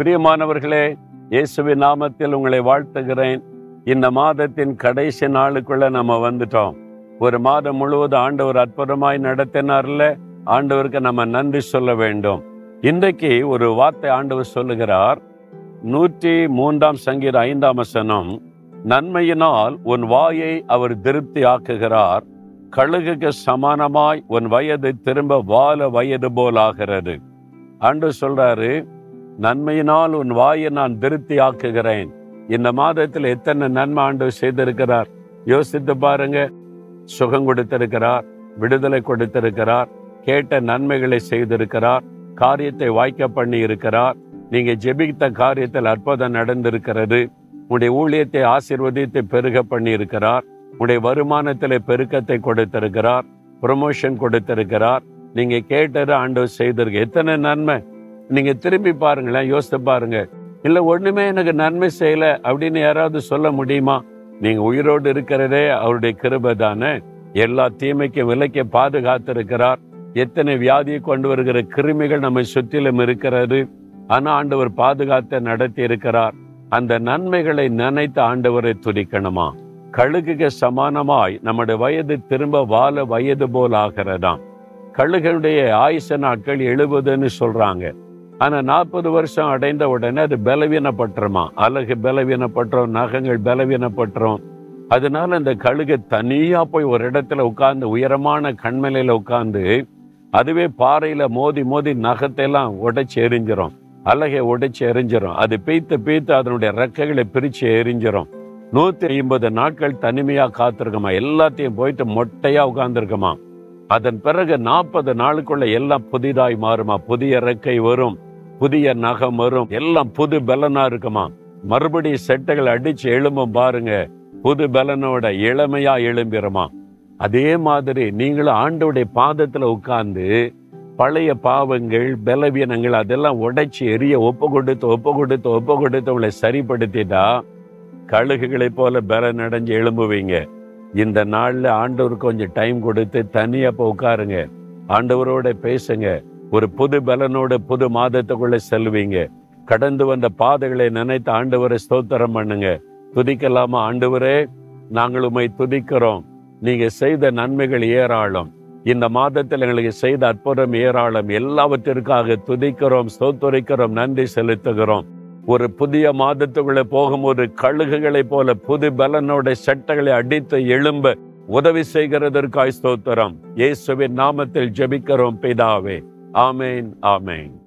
பிரியமானவர்களே இயேசுவின் நாமத்தில் உங்களை வாழ்த்துகிறேன். இந்த மாதத்தின் கடைசி நாளுக்குள்ள நம்ம வந்துட்டோம். ஒரு மாதம் முழுவதும் ஆண்டவர் அற்புதமாய் நடத்தினார்ல ஆண்டவருக்கு நம்ம நன்றி சொல்ல வேண்டும். இன்றைக்கு ஒரு வார்த்தை ஆண்டவர் சொல்லுகிறார். நூற்றி மூன்றாம் சங்கீத ஐந்தாம் வசனம் நன்மையினால் உன் வாயை அவர் திருப்தி ஆக்குகிறார். கழுகுக்கு சமானமாய் உன் வயது திரும்ப வாழ வயது போல் ஆகிறது. ஆண்டு சொல்றாரு நன்மையினால் உன் வாயை நான் திருப்தி ஆக்குகிறேன். இந்த மாதத்தில் எத்தனை நன்மை ஆண்டு செய்திருக்கிறார்? யோசித்து பாருங்க. சுகம் கொடுத்திருக்கிறார் விடுதலை கொடுத்திருக்கிறார் கேட்ட நன்மைகளை செய்திருக்கிறார் காரியத்தை வாய்க்க பண்ணி இருக்கிறார் நீங்க ஜெபித்த காரியத்தில் அற்புதம் நடந்திருக்கிறது. உடைய ஊழியத்தை ஆசிர்வதித்து பெருக பண்ணி இருக்கிறார் உடைய வருமானத்தில் பெருக்கத்தை கொடுத்திருக்கிறார். ப்ரொமோஷன் கொடுத்திருக்கிறார். நீங்க கேட்டது ஆண்டவர் செய்திருக்க. எத்தனை நன்மை? நீங்கள் திரும்பி பாருங்களேன் யோசித்து பாருங்க. இல்லை ஒன்றுமே எனக்கு நன்மை செய்யலை அப்படின்னு யாராவது சொல்ல முடியுமா? நீங்கள் உயிரோடு இருக்கிறதே அவருடைய கிருபை தானே. எல்லா தீமைக்கும் விலைக்கு பாதுகாத்திருக்கிறார். எத்தனை வியாதியை கொண்டு வருகிற கிருமிகள் நம்மை சுற்றிலும் இருக்கிறது. ஆனால் ஆண்டவர் பாதுகாத்து நடத்தி இருக்கிறார். அந்த நன்மைகளை நினைத்து ஆண்டவரை துதிக்கணுமா? கழுகுக்கு சமானமாய் நம்முடைய வயது திரும்ப வாழ வயது போல் ஆகிறதாம். கழுகளுடைய ஆயுச நாட்கள் எழுபதுன்னு சொல்றாங்க. ஆனால் நாற்பது வருஷம் அடைந்த உடனே அது பலவீனப்பட்டுருமா? அழகு பலவீனப்பட்டுரும் நகங்கள் பலவீனப்பட்டுரும். அதனால அந்த கழுகு தனியாக போய் ஒரு இடத்துல உட்கார்ந்து உயரமான கண்மலையில் உட்கார்ந்து அதுவே பாறையில் மோதி மோதி நகத்தையெல்லாம் உடைச்சி எரிஞ்சிரும். அழகை உடைச்சி எரிஞ்சிரும். அது பீத்து பீத்து அதனுடைய ரெக்கைகளை பிரித்து எரிஞ்சிரும். நூற்றி ஐம்பது நாட்கள் தனிமையாக காத்திருக்குமா? எல்லாத்தையும் போயிட்டு மொட்டையாக உட்கார்ந்துருக்குமா? அதன் பிறகு நாற்பது நாளுக்குள்ள எல்லாம் புதிதாய் மாறுமா? புதிய ரெக்கை வரும். புதிய நகம் வரும். எல்லாம் புது பலனா இருக்குமா? மறுபடியும் செட்டைகள் அடிச்சு எழும்பும் பாருங்க. புது பலனோட இளமையா எழும்பிடுமா அதே மாதிரி நீங்களும் ஆண்டோடைய பாதத்துல உட்கார்ந்து பழைய பாவங்கள் பலவீனங்கள் அதெல்லாம் உடைச்சி எரிய ஒப்பு கொடுத்து ஒப்பு கொடுத்து ஒப்பு கொடுத்து உங்களை சரிப்படுத்திட்டா கழுகுகளைப் போல பலன் அடைஞ்சு எழும்புவீங்க. இந்த நாள்ல ஆண்டவர் கொஞ்சம் டைம் கொடுத்து தனியா இப்போ உட்காருங்க. ஆண்டவரோட பேசுங்க. ஒரு புது பலனோட புது மாதத்துக்குள்ள செல்வீங்க. கடந்து வந்த பாதைகளை நினைத்து ஆண்டவரை ஸ்தோத்திரம் பண்ணுங்க. துதிக்கலாமா ஆண்டவரே? நாங்கள் உண்மை துதிக்கிறோம். நீங்க செய்த நன்மைகள் ஏராளம். இந்த மாதத்தில் எங்களுக்கு செய்த அற்புதம் ஏராளம். எல்லாவற்றிற்காக துதிக்கிறோம் ஸ்தோத்தரிக்கிறோம் நன்றி செலுத்துகிறோம். ஒரு புதிய மாதத்துக்குள்ள போகும்போது கழுகுகளைப் போல புது பலனோட சட்டைகளை அடித்து எழும்ப உதவி செய்கிறதற்காய் ஸ்தோத்திரம். இயேசுவின் நாமத்தில் ஜெபிக்கிறோம் பிதாவே. Amen. Amen.